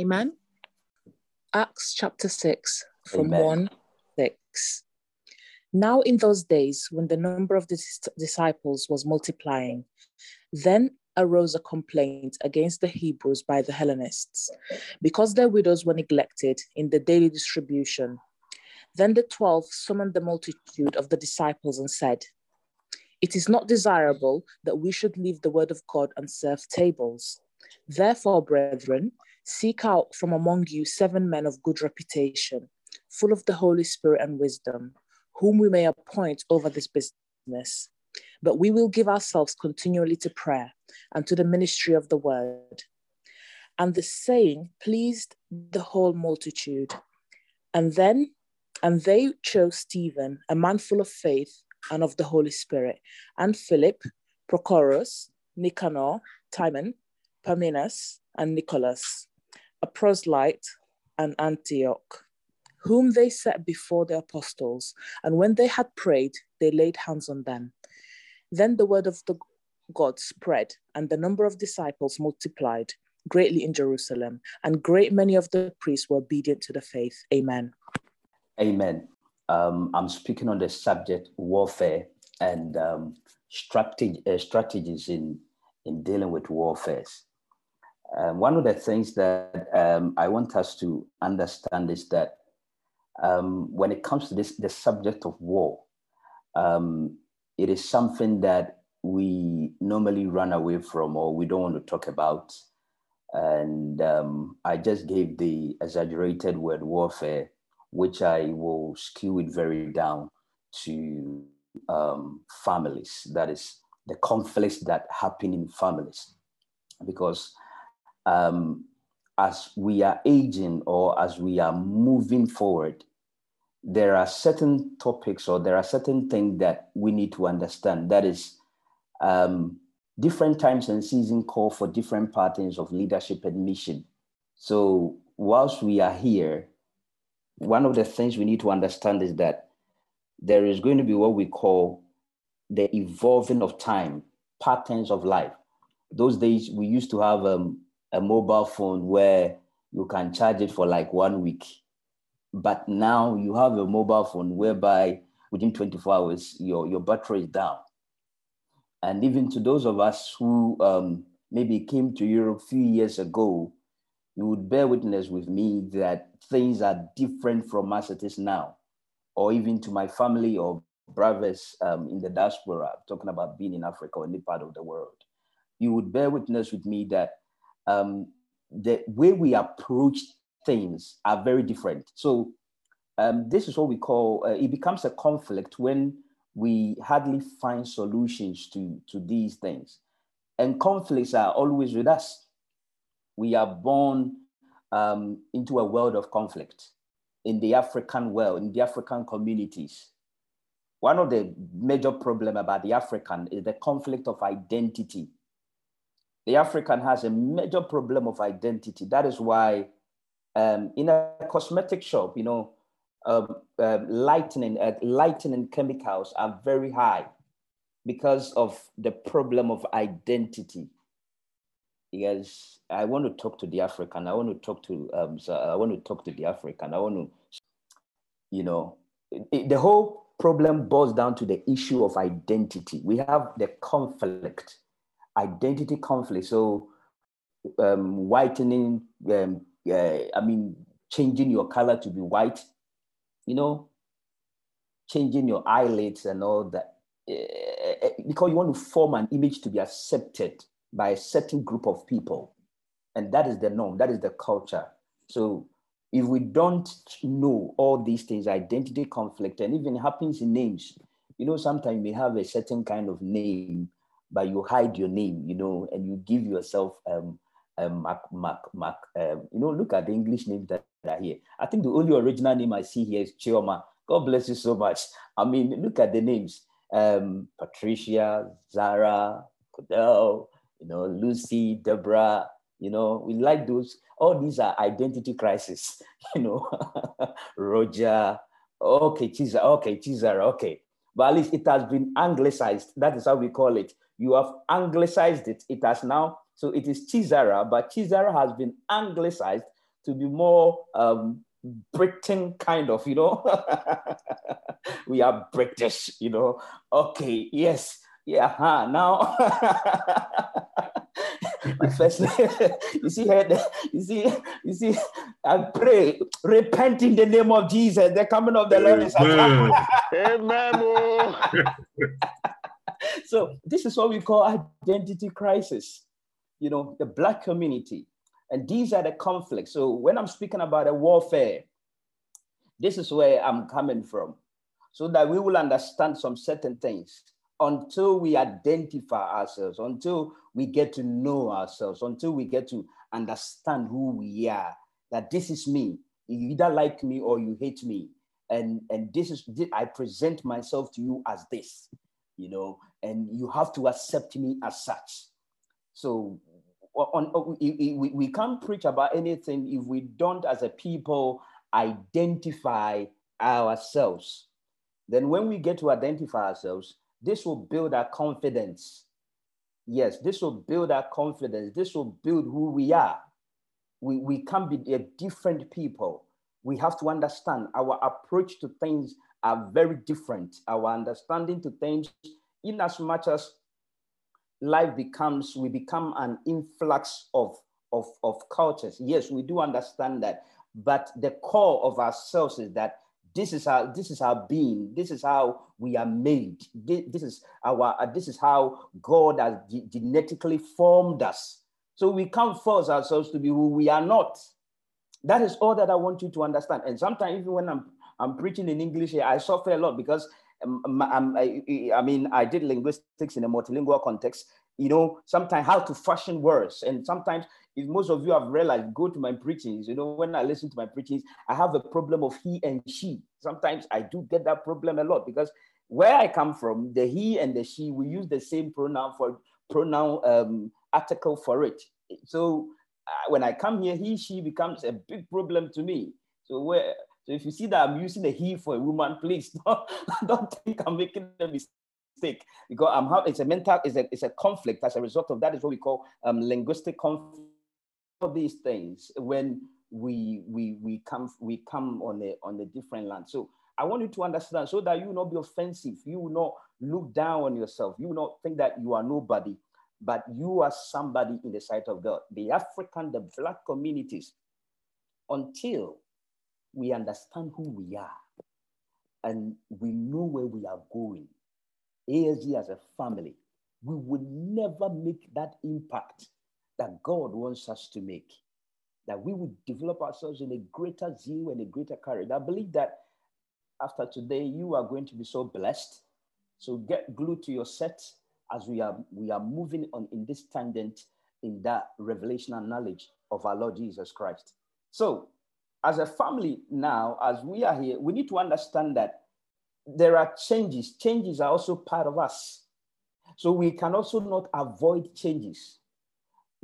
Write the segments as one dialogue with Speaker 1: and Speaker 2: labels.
Speaker 1: Amen. Acts chapter 6, from
Speaker 2: Amen.
Speaker 1: 1 6. Now, in those days, when the number of the disciples was multiplying, then arose a complaint against the Hebrews by the Hellenists, because their widows were neglected in the daily distribution. Then the twelve summoned the multitude of the disciples and said, It is not desirable that we should leave the word of God and serve tables. Therefore, brethren, seek out from among you seven men of good reputation, full of the Holy Spirit and wisdom, whom we may appoint over this business. But we will give ourselves continually to prayer and to the ministry of the word. And the saying pleased the whole multitude. And then, and they chose Stephen, a man full of faith and of the Holy Spirit, and Philip, Prochorus, Nicanor, Timon, Parmenas, and Nicholas, a proselyte, and Antioch, whom they set before the apostles. And when they had prayed, they laid hands on them. Then the word of the God spread, and the number of disciples multiplied greatly in Jerusalem, and great many of the priests were obedient to the faith. Amen.
Speaker 2: Amen. Um, I'm speaking on the subject warfare and um, strategy, uh, strategies in, in dealing with warfare. Um, one of the things that um, I want us to understand is that um, when it comes to this, the subject of war, um, it is something that we normally run away from or we don't want to talk about. And um, I just gave the exaggerated word warfare, which I will skew it very down to um, families. That is the conflicts that happen in families. Because um, as we are aging or as we are moving forward, there are certain topics or there are certain things that we need to understand. That is, um, different times and seasons call for different patterns of leadership and mission. So, whilst we are here, one of the things we need to understand is that there is going to be what we call the evolving of time, patterns of life. Those days, we used to have um, a mobile phone where you can charge it for like one week. But now you have a mobile phone whereby within 24 hours, your, your battery is down. And even to those of us who um, maybe came to Europe a few years ago, you would bear witness with me that things are different from as it is now, or even to my family or brothers um, in the diaspora, talking about being in Africa or any part of the world. You would bear witness with me that um, the way we approach things are very different. So um, this is what we call, uh, it becomes a conflict when we hardly find solutions to, to these things. And conflicts are always with us. We are born um, into a world of conflict in the African world, in the African communities. One of the major problems about the African is the conflict of identity. The African has a major problem of identity. That is why um, in a cosmetic shop, you know, um, uh, lightening, uh, lightening chemicals are very high because of the problem of identity. Because I want to talk to the African, I want to talk to, um, so I want to talk to the African. I want to, you know, it- it- the whole problem boils down to the issue of identity. We have the conflict, identity conflict. So um, whitening, um, uh, I mean, changing your color to be white, you know, changing your eyelids and all that, uh, because you want to form an image to be accepted by a certain group of people. And that is the norm, that is the culture. So if we don't know all these things, identity conflict, and even happens in names, you know, sometimes we have a certain kind of name, but you hide your name, you know, and you give yourself um, um, Mac, Mac, Mac, um, you know, look at the English names that are here. I think the only original name I see here is Chioma. God bless you so much. I mean, look at the names. Um, Patricia, Zara, Kodel, you know, Lucy, Deborah, you know, we like those. All these are identity crisis, you know, Roger, okay, Cesar, okay, Cesar, okay. But at least it has been anglicized. That is how we call it. You have anglicized it. It has now, so it is Chisara, but Chisara has been anglicized to be more um, Britain kind of, you know. we are British, you know. Okay, yes, yeah, huh. now. first, you see, her, you see, you see, I pray, repent in the name of Jesus. The coming of the Lord is Amen. Amen. so this is what we call identity crisis. You know, the black community and these are the conflicts. So when I'm speaking about a warfare, this is where I'm coming from, so that we will understand some certain things until we identify ourselves, until we get to know ourselves, until we get to understand who we are, that this is me. You either like me or you hate me. And, and this is, I present myself to you as this, you know, and you have to accept me as such. So on, we, we can't preach about anything if we don't, as a people, identify ourselves. Then, when we get to identify ourselves, this will build our confidence. Yes, this will build our confidence. This will build who we are. We, we can be different people. We have to understand our approach to things are very different. Our understanding to things, in as much as life becomes, we become an influx of, of, of cultures. Yes, we do understand that. But the core of ourselves is that this is our this is our being this is how we are made this, is our uh, this is how god has genetically formed us so we can't force ourselves to be who we are not that is all that i want you to understand and sometimes even when i'm i'm preaching in english here i suffer a lot because um, I, I mean i did linguistics in a multilingual context you know sometimes how to fashion words and sometimes if most of you have realized, go to my preachings. You know, when I listen to my preachings, I have a problem of he and she. Sometimes I do get that problem a lot because where I come from, the he and the she, we use the same pronoun for pronoun um, article for it. So uh, when I come here, he, she becomes a big problem to me. So where, so if you see that I'm using a he for a woman, please don't, don't think I'm making a mistake because I'm how it's a mental, it's a, it's a conflict as a result of that is what we call um, linguistic conflict of these things when we we we come we come on a on a different land. So I want you to understand so that you will not be offensive. You will not look down on yourself. You will not think that you are nobody, but you are somebody in the sight of God. The African, the black communities, until we understand who we are and we know where we are going, ASG as a family, we will never make that impact that God wants us to make, that we would develop ourselves in a greater zeal and a greater courage. I believe that after today, you are going to be so blessed. So get glued to your set as we are we are moving on in this tangent in that revelation and knowledge of our Lord Jesus Christ. So, as a family now, as we are here, we need to understand that there are changes. Changes are also part of us. So we can also not avoid changes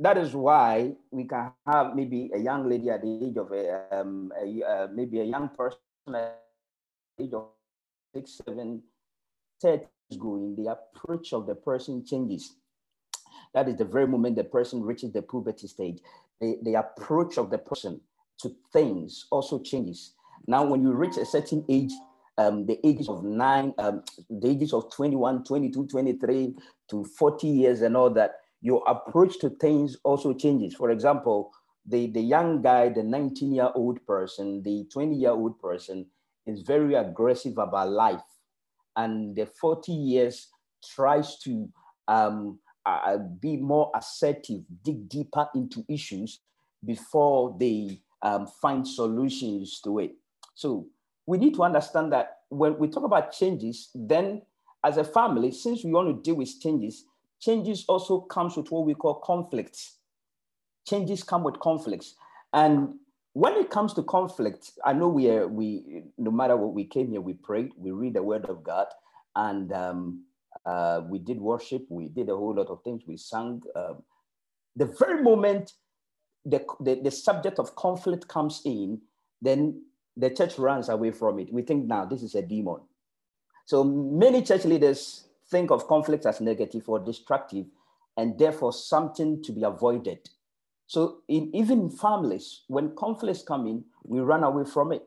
Speaker 2: that is why we can have maybe a young lady at the age of a, um, a uh, maybe a young person at the age of six, seven, 30 is going, the approach of the person changes. That is the very moment the person reaches the puberty stage. The, the approach of the person to things also changes. Now, when you reach a certain age, um, the ages of nine, um, the ages of 21, 22, 23 to 40 years and all that, your approach to things also changes. For example, the, the young guy, the 19 year old person, the 20 year old person is very aggressive about life. And the 40 years tries to um, uh, be more assertive, dig deeper into issues before they um, find solutions to it. So we need to understand that when we talk about changes, then as a family, since we want to deal with changes, changes also comes with what we call conflicts. Changes come with conflicts. And when it comes to conflict, I know we are, we, no matter what we came here, we prayed, we read the word of God, and um, uh, we did worship, we did a whole lot of things, we sang. Um, the very moment the, the, the subject of conflict comes in, then the church runs away from it. We think now this is a demon. So many church leaders think of conflict as negative or destructive and therefore something to be avoided. So in even families, when conflicts come in, we run away from it.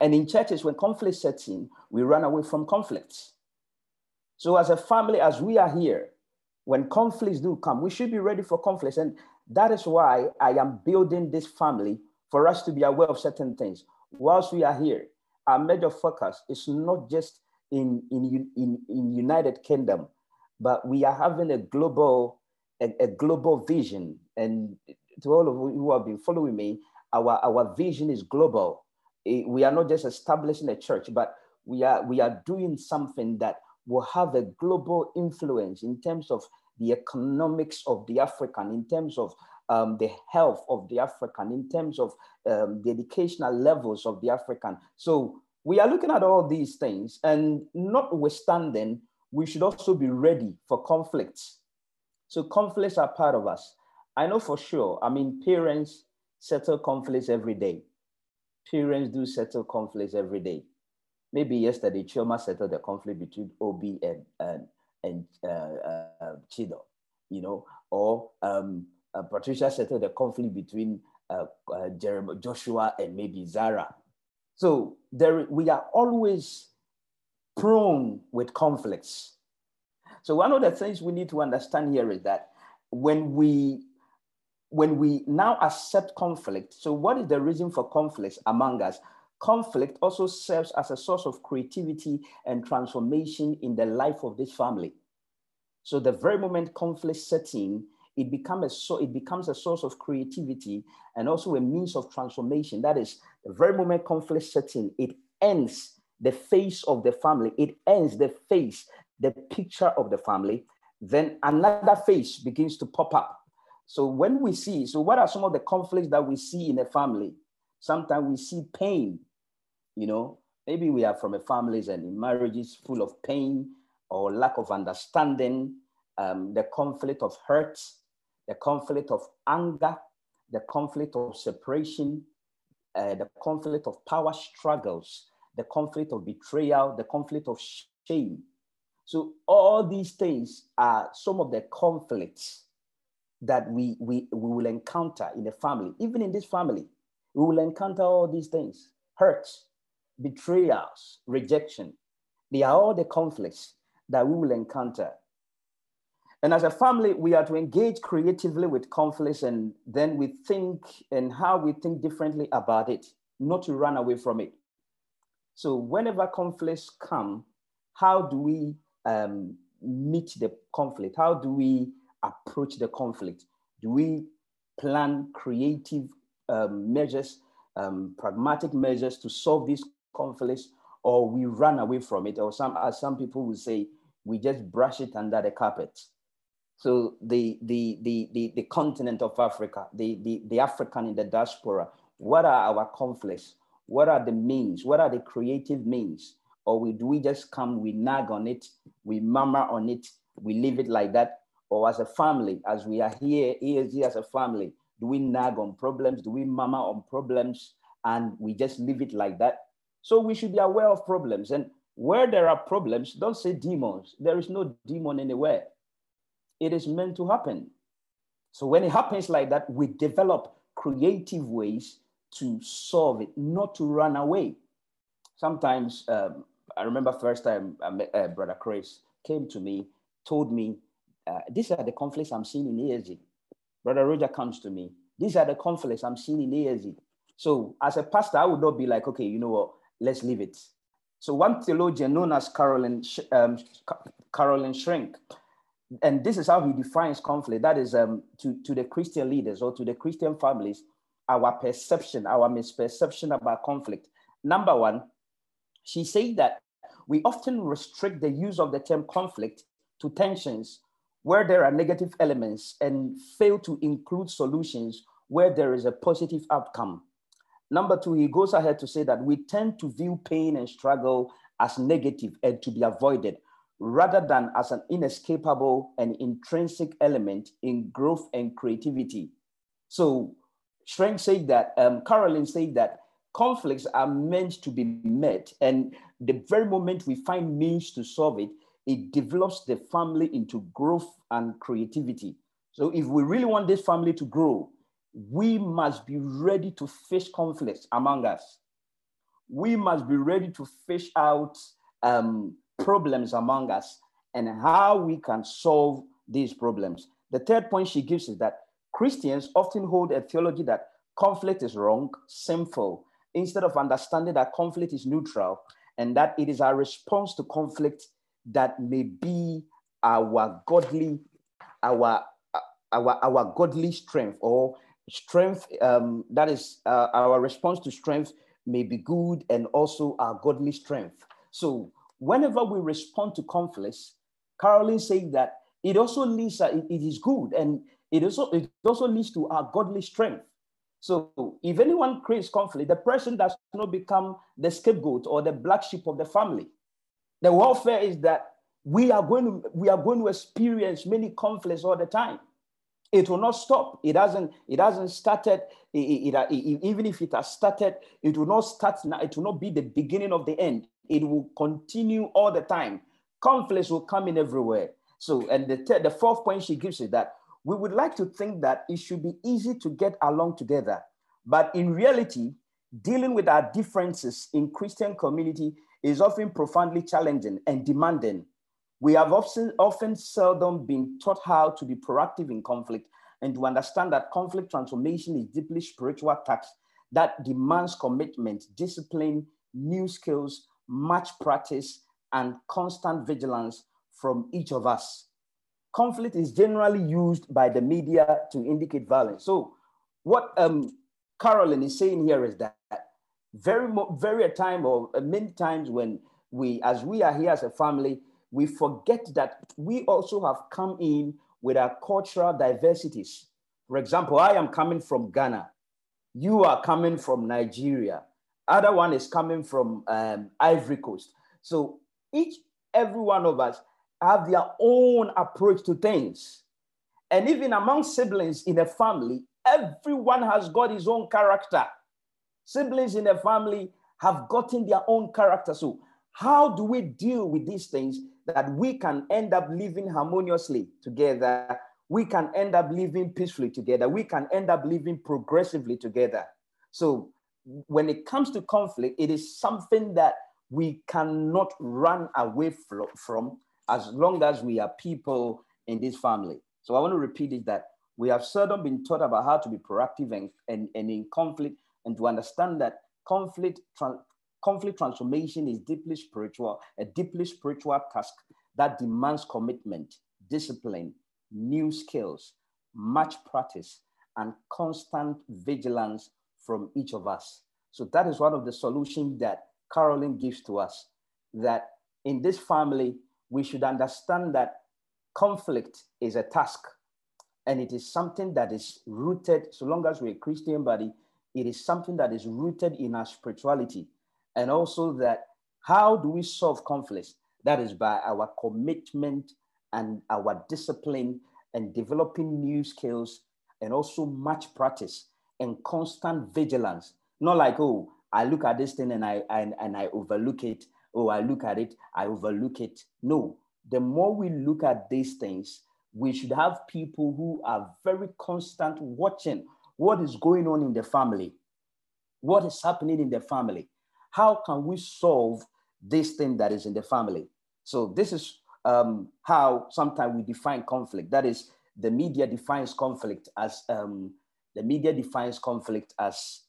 Speaker 2: And in churches, when conflict sets in, we run away from conflicts. So as a family, as we are here, when conflicts do come, we should be ready for conflicts. And that is why I am building this family for us to be aware of certain things. Whilst we are here, our major focus is not just in, in, in, in United Kingdom, but we are having a global, a, a global vision. And to all of you who have been following me, our, our vision is global. We are not just establishing a church, but we are, we are doing something that will have a global influence in terms of the economics of the African, in terms of um, the health of the African, in terms of um, the educational levels of the African. So we are looking at all these things, and notwithstanding, we should also be ready for conflicts. So conflicts are part of us. I know for sure, I mean, parents settle conflicts every day. Parents do settle conflicts every day. Maybe yesterday, Chioma settled the conflict between Obi and, and, and uh, uh, Chido, you know, or um, Patricia settled the conflict between uh, uh, Jeremy, Joshua and maybe Zara. So there, we are always prone with conflicts. So one of the things we need to understand here is that when we when we now accept conflict, so what is the reason for conflicts among us? Conflict also serves as a source of creativity and transformation in the life of this family. So the very moment conflict sets in, it becomes a so it becomes a source of creativity and also a means of transformation. That is the very moment conflict sets in, it ends the face of the family, it ends the face, the picture of the family. Then another face begins to pop up. So when we see, so what are some of the conflicts that we see in a family? Sometimes we see pain, you know, maybe we are from a families and marriages full of pain or lack of understanding, um, the conflict of hurt, the conflict of anger, the conflict of separation, uh, the conflict of power struggles, the conflict of betrayal, the conflict of shame. So all these things are some of the conflicts that we, we, we will encounter in a family. Even in this family, we will encounter all these things, hurts, betrayals, rejection. They are all the conflicts that we will encounter. And as a family, we are to engage creatively with conflicts and then we think and how we think differently about it, not to run away from it. So whenever conflicts come, how do we um, meet the conflict? How do we approach the conflict? Do we plan creative um, measures, um, pragmatic measures to solve these conflicts, or we run away from it, or some, as some people will say, we just brush it under the carpet? So the, the, the, the, the continent of Africa, the, the, the African in the diaspora, what are our conflicts? What are the means? What are the creative means? Or we, do we just come, we nag on it, we murmur on it, we leave it like that? Or as a family, as we are here, ASG as a family, do we nag on problems? Do we murmur on problems? And we just leave it like that? So we should be aware of problems. And where there are problems, don't say demons. There is no demon anywhere. It is meant to happen. So when it happens like that, we develop creative ways to solve it, not to run away. Sometimes um, I remember first time I met, uh, Brother Chris came to me, told me, uh, these are the conflicts I'm seeing in ASG. Brother Roger comes to me, these are the conflicts I'm seeing in ASG. So as a pastor, I would not be like, okay, you know what, let's leave it. So one theologian known as Carolyn, um, Carolyn Shrink, and this is how he defines conflict. That is um, to, to the Christian leaders or to the Christian families, our perception, our misperception about conflict. Number one, she said that we often restrict the use of the term conflict to tensions where there are negative elements and fail to include solutions where there is a positive outcome. Number two, he goes ahead to say that we tend to view pain and struggle as negative and to be avoided rather than as an inescapable and intrinsic element in growth and creativity. So Shrink said that, um, Carolyn said that conflicts are meant to be met. And the very moment we find means to solve it, it develops the family into growth and creativity. So if we really want this family to grow, we must be ready to face conflicts among us. We must be ready to fish out um, problems among us and how we can solve these problems. The third point she gives is that Christians often hold a theology that conflict is wrong, sinful, instead of understanding that conflict is neutral and that it is our response to conflict that may be our godly, our our our godly strength or strength um, that is uh, our response to strength may be good and also our godly strength. So whenever we respond to conflicts, Caroline saying that it also leads, uh, it, it is good and it also, it also leads to our godly strength. So if anyone creates conflict, the person does not become the scapegoat or the black sheep of the family. The warfare is that we are going to, we are going to experience many conflicts all the time. It will not stop. It hasn't. It hasn't started. It, it, it, even if it has started, it will not start now. It will not be the beginning of the end. It will continue all the time. Conflicts will come in everywhere. So, and the, third, the fourth point she gives is that we would like to think that it should be easy to get along together. But in reality, dealing with our differences in Christian community is often profoundly challenging and demanding. We have often, often seldom been taught how to be proactive in conflict and to understand that conflict transformation is deeply spiritual task that demands commitment, discipline, new skills, much practice, and constant vigilance from each of us. Conflict is generally used by the media to indicate violence. So, what um, Carolyn is saying here is that very, very a time or many times when we, as we are here as a family, we forget that we also have come in with our cultural diversities. For example, I am coming from Ghana. You are coming from Nigeria. Other one is coming from um, Ivory Coast. So each, every one of us have their own approach to things. And even among siblings in a family, everyone has got his own character. Siblings in a family have gotten their own character. So how do we deal with these things that we can end up living harmoniously together? We can end up living peacefully together. We can end up living progressively together. So when it comes to conflict, it is something that we cannot run away from as long as we are people in this family. So I want to repeat it that we have seldom been taught about how to be proactive and, and, and in conflict and to understand that conflict, conflict transformation is deeply spiritual, a deeply spiritual task that demands commitment, discipline, new skills, much practice, and constant vigilance from each of us. So that is one of the solutions that Carolyn gives to us, that in this family, we should understand that conflict is a task and it is something that is rooted, so long as we're a Christian body, it is something that is rooted in our spirituality and also that how do we solve conflicts? That is by our commitment and our discipline and developing new skills and also much practice and constant vigilance. Not like, oh, I look at this thing and I and, and I overlook it. Oh, I look at it, I overlook it. No, the more we look at these things, we should have people who are very constant watching what is going on in the family, what is happening in the family, how can we solve this thing that is in the family? So this is um, how sometimes we define conflict. That is, the media defines conflict as um, the media defines conflict as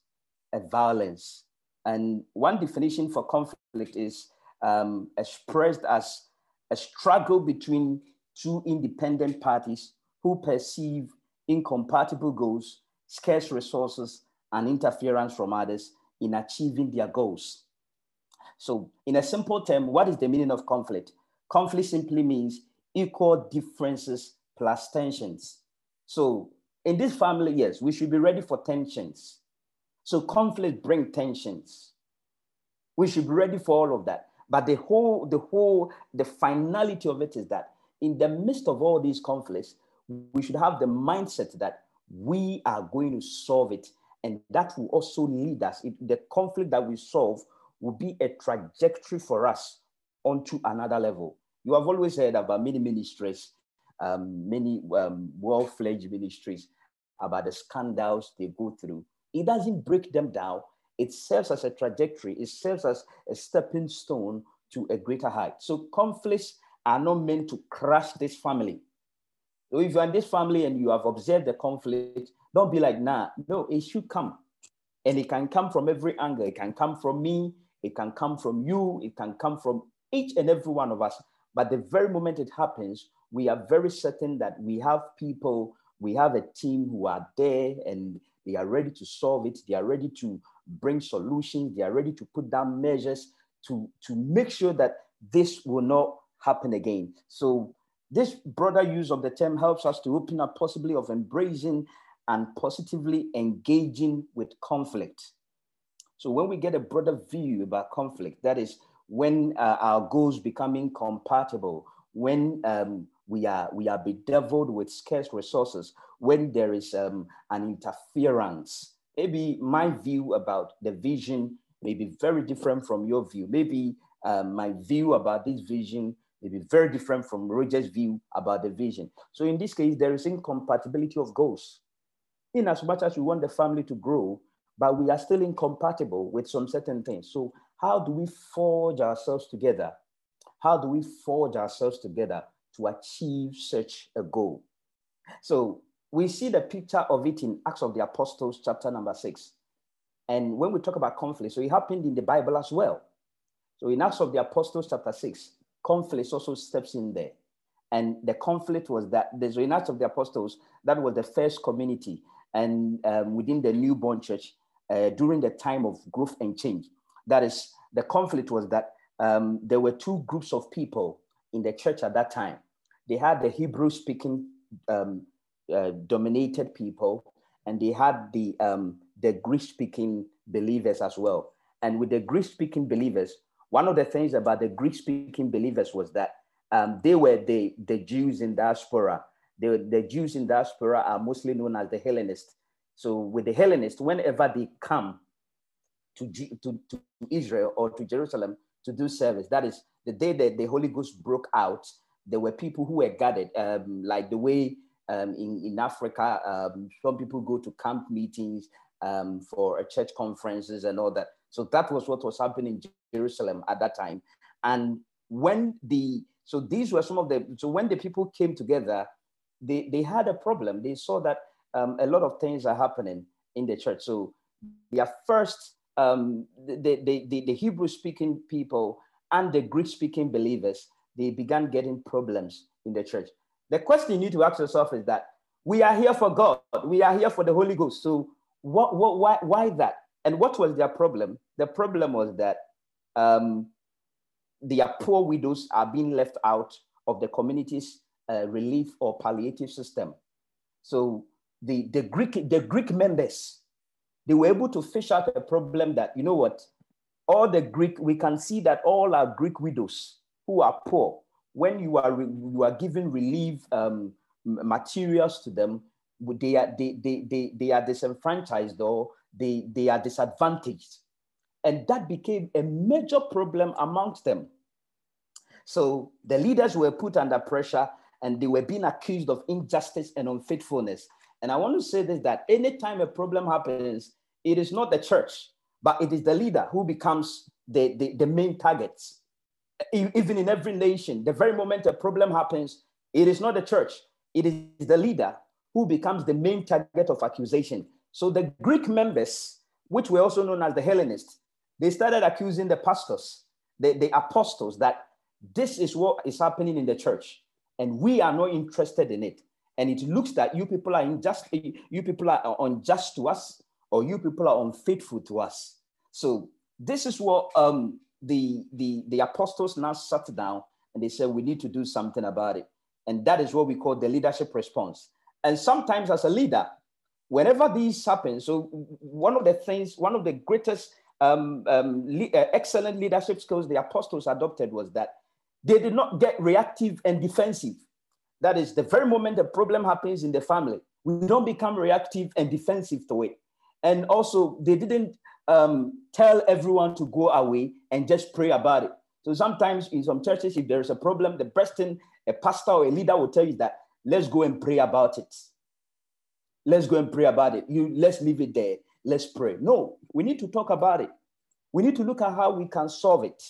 Speaker 2: a violence. And one definition for conflict is um, expressed as a struggle between two independent parties who perceive incompatible goals, scarce resources, and interference from others in achieving their goals. So, in a simple term, what is the meaning of conflict? Conflict simply means equal differences plus tensions. So, in this family, yes, we should be ready for tensions. So, conflict bring tensions. We should be ready for all of that. But the whole, the whole, the finality of it is that in the midst of all these conflicts, we should have the mindset that we are going to solve it and that will also lead us, it, the conflict that we solve will be a trajectory for us onto another level. You have always heard about many ministries, um, many um, well-fledged ministries about the scandals they go through. It doesn't break them down. It serves as a trajectory. It serves as a stepping stone to a greater height. So conflicts are not meant to crush this family. So if you're in this family and you have observed the conflict, don't be like, nah, no, it should come. And it can come from every angle. It can come from me, it can come from you, it can come from each and every one of us. But the very moment it happens, we are very certain that we have people, we have a team who are there and they are ready to solve it. They are ready to bring solutions. They are ready to put down measures to, to make sure that this will not happen again. So this broader use of the term helps us to open up possibly of embracing and positively engaging with conflict. So when we get a broader view about conflict, that is when uh, our goals become incompatible, when um, we are we are bedeviled with scarce resources, when there is um, an interference. Maybe my view about the vision may be very different from your view. Maybe um, my view about this vision may be very different from Roger's view about the vision. So in this case, there is incompatibility of goals. In as much as we want the family to grow, but we are still incompatible with some certain things. So how do we forge ourselves together? How do we forge ourselves together to achieve such a goal? So we see the picture of it in Acts of the Apostles, chapter number six. And when we talk about conflict, so it happened in the Bible as well. So in Acts of the Apostles, chapter six, conflict also steps in there. And the conflict was that in Acts of the Apostles, that was the first community. And um, within the newborn church, uh, during the time of growth and change. That is, the conflict was that um, there were two groups of people in the church at that time. They had the Hebrew speaking um, uh, dominated people, and they had the, um, the Greek speaking believers as well. And with the Greek speaking believers, one of the things about the Greek speaking believers was that um, they were the, the Jews in diaspora. The, the Jews in diaspora are mostly known as the Hellenists. So with the Hellenists, whenever they come to, to, to Israel or to Jerusalem to do service, that is the day that the Holy Ghost broke out, there were people who were gathered, um, like the way um, in, in Africa, um, some people go to camp meetings um, for church conferences and all that. So that was what was happening in Jerusalem at that time. And when the, so these were some of the, so when the people came together, they, they had a problem. They saw that um, a lot of things are happening in the church. So their first, um, the, the, the, the Hebrew speaking people and the Greek speaking believers, they began getting problems in the church. The question you need to ask yourself is that we are here for God, we are here for the Holy Ghost. So what, what, why, why that? And what was their problem? The problem was that um, their poor widows are being left out of the community's uh, relief or palliative system. So the, the Greek the Greek members, they were able to fish out a problem that you know what, all the Greek we can see that all our Greek widows who are poor, when you are you are giving relief um, materials to them, they are they, they, they, they are disenfranchised or they, they are disadvantaged. And that became a major problem amongst them. So the leaders were put under pressure and they were being accused of injustice and unfaithfulness. And I want to say this that anytime a problem happens, it is not the church, but it is the leader who becomes the, the, the main target. Even in every nation, the very moment a problem happens, it is not the church, it is the leader who becomes the main target of accusation. So the Greek members, which were also known as the Hellenists, they started accusing the pastors, the, the apostles, that this is what is happening in the church, and we are not interested in it and it looks that you people are unjust, you people are unjust to us, or you people are unfaithful to us. So this is what um, the, the, the apostles now sat down and they said, we need to do something about it. And that is what we call the leadership response. And sometimes as a leader, whenever these happen, so one of the things, one of the greatest um, um, le- uh, excellent leadership skills the apostles adopted was that they did not get reactive and defensive. That is the very moment the problem happens in the family, we don't become reactive and defensive to it. And also, they didn't um, tell everyone to go away and just pray about it. So sometimes in some churches, if there is a problem, the best thing a pastor or a leader will tell you that let's go and pray about it. let's go and pray about it. You let's leave it there. Let's pray. No, we need to talk about it. We need to look at how we can solve it.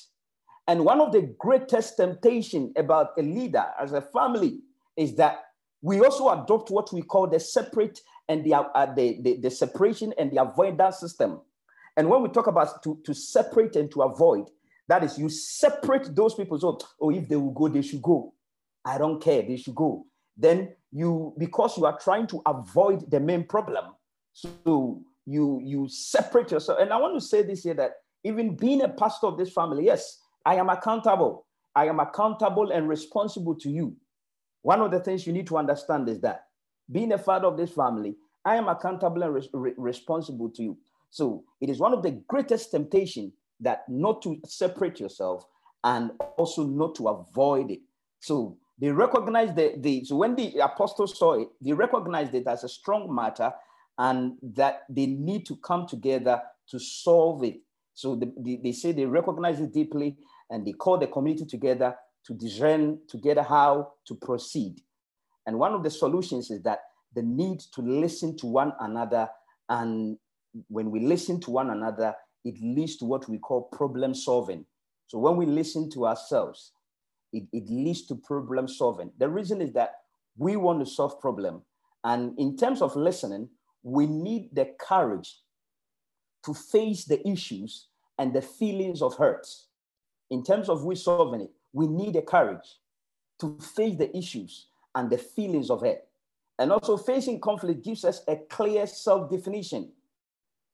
Speaker 2: And one of the greatest temptation about a leader as a family is that we also adopt what we call the separate and the, uh, the, the, the, separation and the avoidance system. And when we talk about to, to separate and to avoid, that is, you separate those people. So, oh, if they will go, they should go. I don't care, they should go. Then you, because you are trying to avoid the main problem, so you you separate yourself. And I want to say this here that even being a pastor of this family, yes, I am accountable. I am accountable and responsible to you. One of the things you need to understand is that being a father of this family, I am accountable and re- responsible to you. So it is one of the greatest temptation that not to separate yourself and also not to avoid it. So they recognized the, the so when the apostles saw it, they recognized it as a strong matter and that they need to come together to solve it. So the, the, they say they recognize it deeply and they call the community together to discern together how to proceed. And one of the solutions is that the need to listen to one another. And when we listen to one another, it leads to what we call problem solving. So when we listen to ourselves, it, it leads to problem solving. The reason is that we want to solve problem. And in terms of listening, we need the courage to face the issues and the feelings of hurt. In terms of we solving it, we need the courage to face the issues and the feelings of hurt. And also facing conflict gives us a clear self-definition.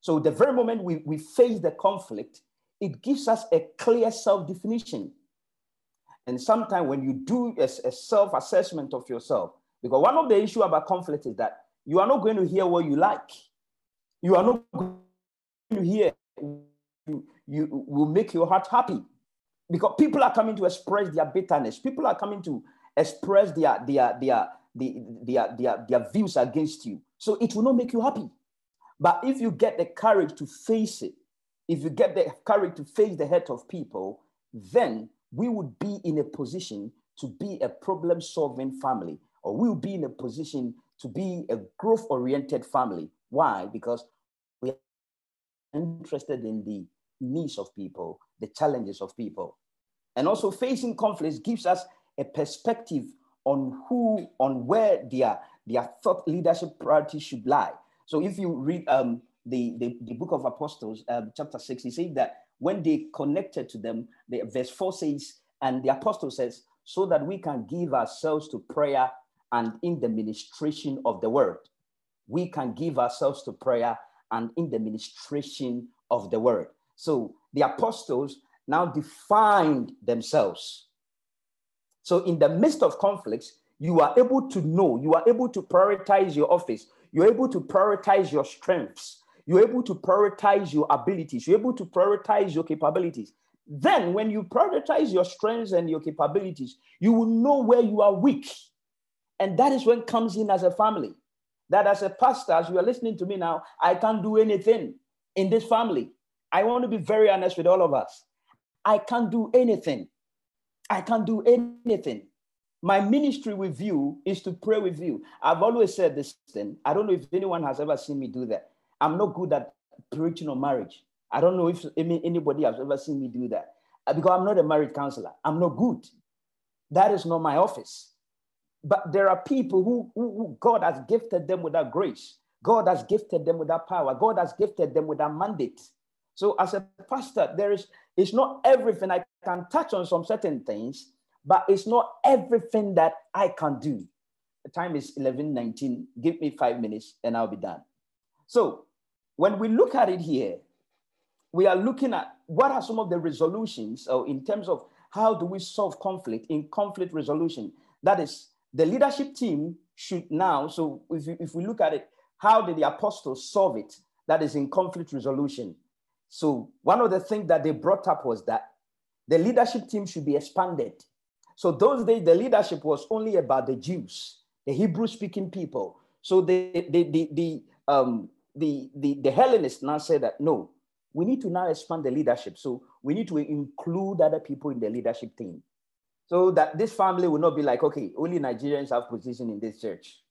Speaker 2: So the very moment we, we face the conflict, it gives us a clear self-definition. And sometimes when you do a, a self-assessment of yourself, because one of the issue about conflict is that you are not going to hear what you like. You are not going to hear you, will make your heart happy. Because people are coming to express their bitterness. People are coming to express their their their their, their, their, their views against you. So it will not make you happy. But if you get the courage to face it, if you get the courage to face the hurt of people, then we would be in a position to be a problem solving family, or we will be in a position to be a growth oriented family. Why? Because we are interested in the needs of people, the challenges of people. And also facing conflicts gives us a perspective on who, on where their, their thought leadership priorities should lie. So if you read um, the, the, the book of Apostles, um, chapter six, he said that when they connected to them, the verse four says, and the apostle says, so that we can give ourselves to prayer and in the ministration of the word. We can give ourselves to prayer and in the ministration of the word. So the apostles now defined themselves. So in the midst of conflicts, you are able to know, you are able to prioritize your office, you're able to prioritize your strengths, you're able to prioritize your abilities, you're able to prioritize your capabilities. Then, when you prioritize your strengths and your capabilities, you will know where you are weak and that is when comes in as a family. That as a pastor, as you are listening to me now, I can't do anything in this family. I want to be very honest with all of us. I can't do anything. I can't do anything. My ministry with you is to pray with you. I've always said this thing. I don't know if anyone has ever seen me do that. I'm not good at preaching on marriage. I don't know if anybody has ever seen me do that uh, because I'm not a marriage counselor. I'm not good. That is not my office. But there are people who, who, who, God has gifted them with that grace. God has gifted them with that power. God has gifted them with that mandate. So as a pastor, there is it's not everything I can touch on some certain things, but it's not everything that I can do. The time is 11, 19. Give me five minutes and I'll be done. So when we look at it here, we are looking at what are some of the resolutions or in terms of how do we solve conflict in conflict resolution. That is the leadership team should now, so if, if we look at it, how did the apostles solve it? That is in conflict resolution. So one of the things that they brought up was that the leadership team should be expanded. So those days, the leadership was only about the Jews, the Hebrew-speaking people. So the the the the um the, the the Hellenists now said that no, we need to now expand the leadership. So we need to include other people in the leadership team. So that this family will not be like, okay, only Nigerians have position in this church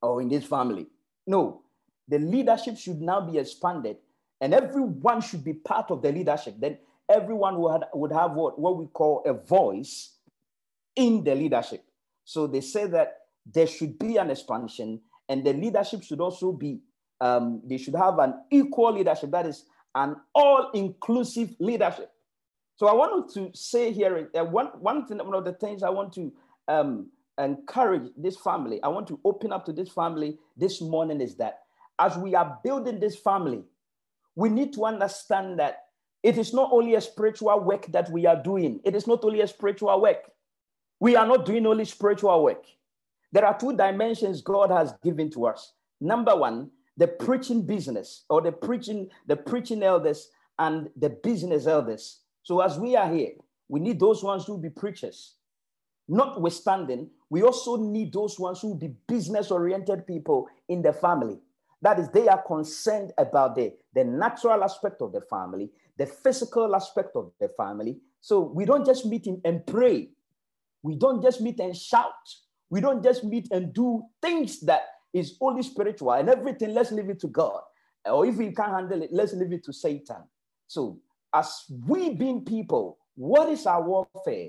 Speaker 2: or in this family. No, the leadership should now be expanded and everyone should be part of the leadership. Then everyone would, would have what, what we call a voice in the leadership. So they say that there should be an expansion and the leadership should also be, um, they should have an equal leadership. That is an all inclusive leadership. So I wanted to say here, uh, one, one, thing, one of the things I want to um, encourage this family, I want to open up to this family this morning is that as we are building this family, we need to understand that it is not only a spiritual work that we are doing, it is not only a spiritual work. We are not doing only spiritual work. There are two dimensions God has given to us. Number one, the preaching business or the preaching, the preaching elders and the business elders. So as we are here, we need those ones who be preachers. Notwithstanding, we also need those ones who be business oriented people in the family. That is, they are concerned about the, the natural aspect of the family, the physical aspect of the family. So we don't just meet and pray. We don't just meet and shout. We don't just meet and do things that is only spiritual and everything, let's leave it to God. Or if we can't handle it, let's leave it to Satan. So, as we being people, what is our warfare?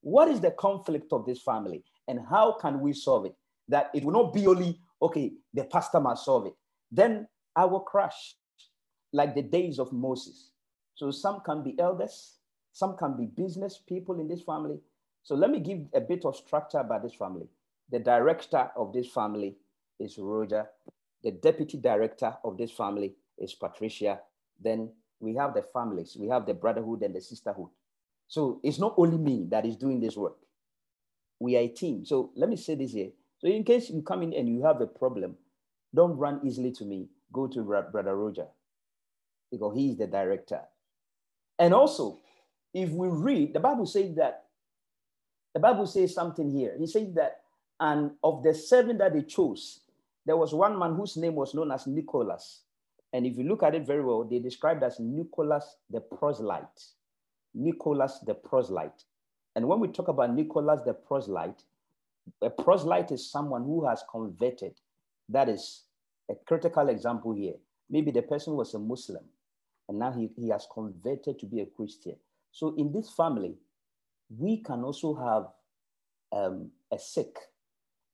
Speaker 2: What is the conflict of this family? And how can we solve it? That it will not be only, okay, the pastor must solve it. Then I will crash like the days of Moses. So some can be elders, some can be business people in this family. So let me give a bit of structure about this family. The director of this family is Roger. The deputy director of this family is Patricia. Then we have the families, we have the brotherhood and the sisterhood. So it's not only me that is doing this work. We are a team. So let me say this here. So in case you come in and you have a problem, don't run easily to me. Go to Brother Roger because he is the director. And also, if we read, the Bible says that, the Bible says something here. He says that, and of the seven that they chose, there was one man whose name was known as Nicholas. And if you look at it very well, they described as Nicholas the proselyte. Nicholas the proselyte. And when we talk about Nicholas the proselyte, a proselyte is someone who has converted. That is a critical example here. Maybe the person was a Muslim and now he, he has converted to be a Christian. So in this family, we can also have um, a Sikh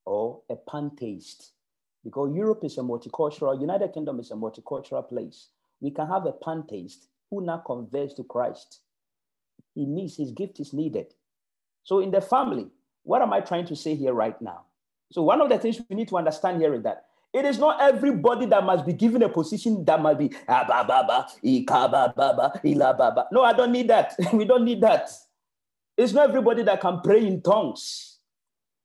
Speaker 2: or a pantheist because Europe is a multicultural, United Kingdom is a multicultural place. We can have a pantheist who now converts to Christ. He needs, his gift is needed. So in the family, what am I trying to say here right now? So one of the things we need to understand here is that it is not everybody that must be given a position that must be ah, no, I don't need that. we don't need that. It's not everybody that can pray in tongues,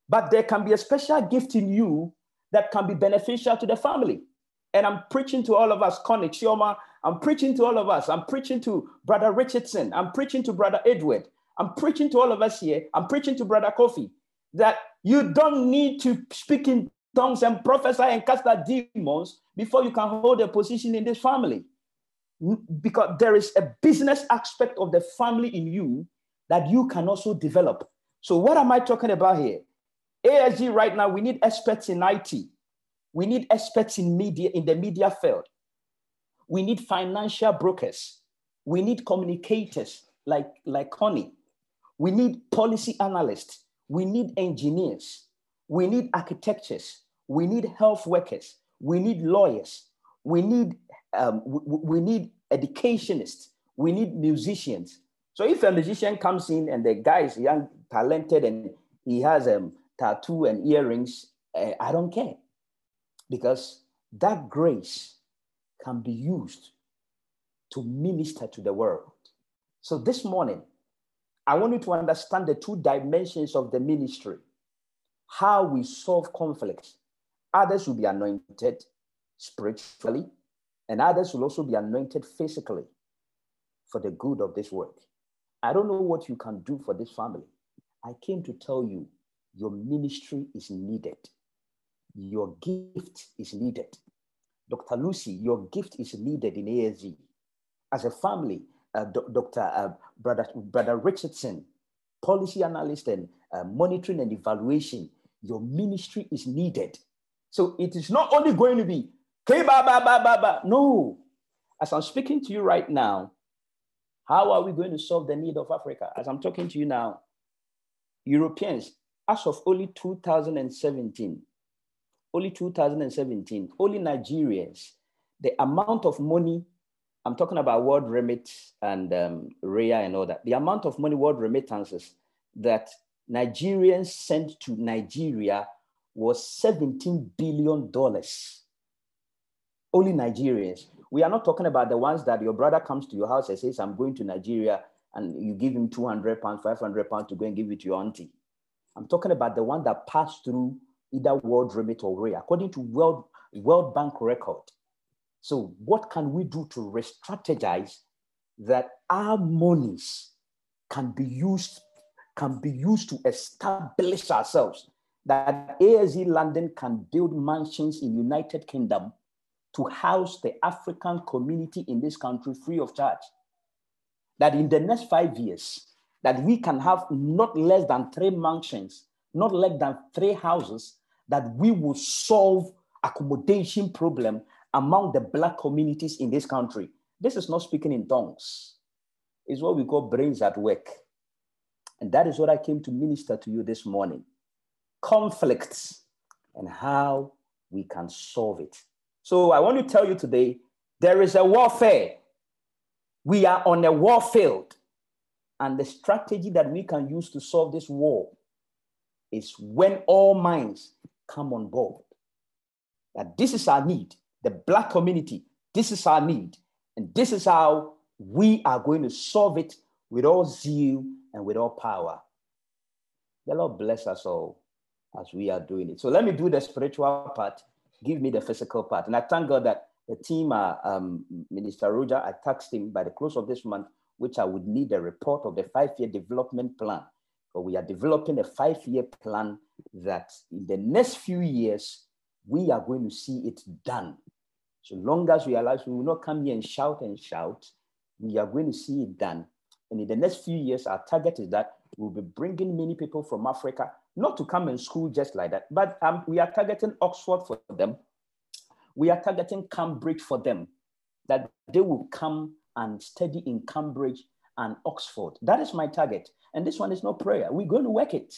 Speaker 2: but there can be a special gift in you that can be beneficial to the family. And I'm preaching to all of us, Connie Chioma. I'm preaching to all of us. I'm preaching to Brother Richardson. I'm preaching to Brother Edward. I'm preaching to all of us here. I'm preaching to Brother Kofi that you don't need to speak in tongues and prophesy and cast out demons before you can hold a position in this family. Because there is a business aspect of the family in you that you can also develop. So, what am I talking about here? ASG right now, we need experts in IT. We need experts in media, in the media field. We need financial brokers. We need communicators like, like Connie. We need policy analysts. We need engineers. We need architects. We need health workers. We need lawyers. We need, um, we, we need educationists. We need musicians. So if a musician comes in and the guy is young, talented, and he has a um, tattoo and earrings, uh, I don't care. Because that grace can be used to minister to the world. So this morning, I want you to understand the two dimensions of the ministry, how we solve conflicts. Others will be anointed spiritually, and others will also be anointed physically for the good of this work. I don't know what you can do for this family. I came to tell you your ministry is needed. Your gift is needed. Dr. Lucy, your gift is needed in ASG. As a family, uh, Dr. Uh, Brother, Brother Richardson, policy analyst and uh, monitoring and evaluation, your ministry is needed. So it is not only going to be ba ba ba ba ba. No. As I'm speaking to you right now, how are we going to solve the need of Africa? As I'm talking to you now, Europeans, as of only 2017, only 2017, only Nigerians, the amount of money, I'm talking about WorldRemit and um, RIA and all that, the amount of money, world remittances that Nigerians sent to Nigeria was $17 billion. Only Nigerians. We are not talking about the ones that your brother comes to your house and says, I'm going to Nigeria, and you give him 200 pounds, 500 pounds to go and give it to your auntie. I'm talking about the one that passed through either WorldRemit or RIA, according to World, World Bank record. So what can we do to re-strategize that our monies can be used, can be used to establish ourselves, that ASG London can build mansions in United Kingdom to house the African community in this country free of charge. That in the next five years, that we can have not less than three mansions, not less than three houses, that we will solve accommodation problem among the black communities in this country. This is not speaking in tongues. It's what we call brains at work. And that is what I came to minister to you this morning. Conflicts and how we can solve it. So I want to tell you today there is a warfare. We are on a war field. And the strategy that we can use to solve this war is when all minds come on board. That this is our need, the Black community, this is our need. And this is how we are going to solve it with all zeal and with all power. The Lord bless us all as we are doing it. So let me do the spiritual part give me the physical part. And I thank God that the team, uh, um, Minister Roger, I taxed him by the close of this month, which I would need a report of the five-year development plan. But we are developing a five-year plan that in the next few years, we are going to see it done. So long as we alive, we will not come here and shout and shout. We are going to see it done. And in the next few years, our target is that we'll be bringing many people from Africa not to come in school just like that, but um, we are targeting Oxford for them. We are targeting Cambridge for them, that they will come and study in Cambridge and Oxford. That is my target. And this one is no prayer. We're going to work it.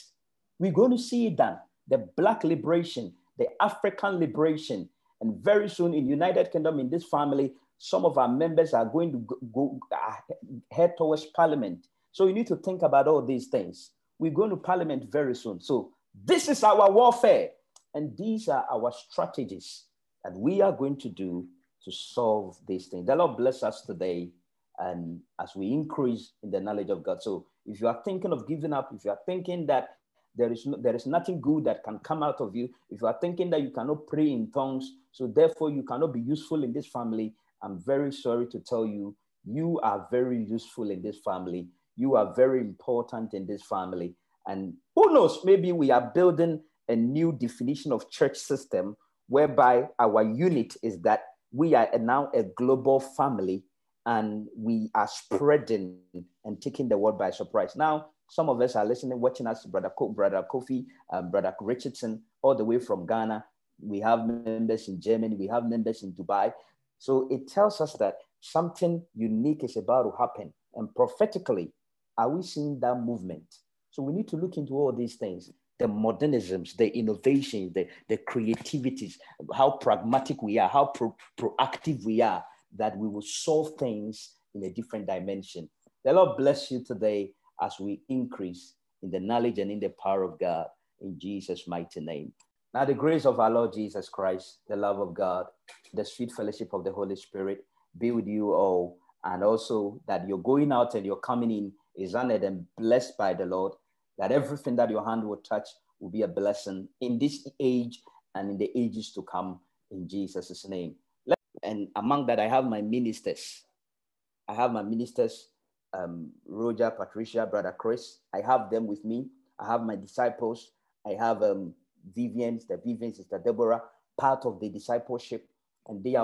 Speaker 2: We're going to see it done. The Black liberation, the African liberation. And very soon in United Kingdom, in this family, some of our members are going to go, go uh, head towards parliament. So you need to think about all these things. We're going to parliament very soon. So this is our warfare. And these are our strategies that we are going to do to solve these things. The Lord bless us today and as we increase in the knowledge of God. So if you are thinking of giving up, if you are thinking that there is, no, there is nothing good that can come out of you, if you are thinking that you cannot pray in tongues, so therefore you cannot be useful in this family, I'm very sorry to tell you, you are very useful in this family you are very important in this family. And who knows, maybe we are building a new definition of church system whereby our unit is that we are now a global family and we are spreading and taking the world by surprise. Now, some of us are listening, watching us, Brother, Brother Kofi, um, Brother Richardson, all the way from Ghana. We have members in Germany, we have members in Dubai. So it tells us that something unique is about to happen. And prophetically, are we seeing that movement? So we need to look into all these things the modernisms, the innovations, the, the creativities, how pragmatic we are, how pro- proactive we are, that we will solve things in a different dimension. The Lord bless you today as we increase in the knowledge and in the power of God in Jesus' mighty name. Now, the grace of our Lord Jesus Christ, the love of God, the sweet fellowship of the Holy Spirit be with you all, and also that you're going out and you're coming in is honored and blessed by the Lord, that everything that your hand will touch will be a blessing in this age and in the ages to come in Jesus' name. And among that, I have my ministers. I have my ministers, um, Roger, Patricia, Brother Chris. I have them with me. I have my disciples. I have um, Vivian, the Vivian, Sister Deborah, part of the discipleship. And they are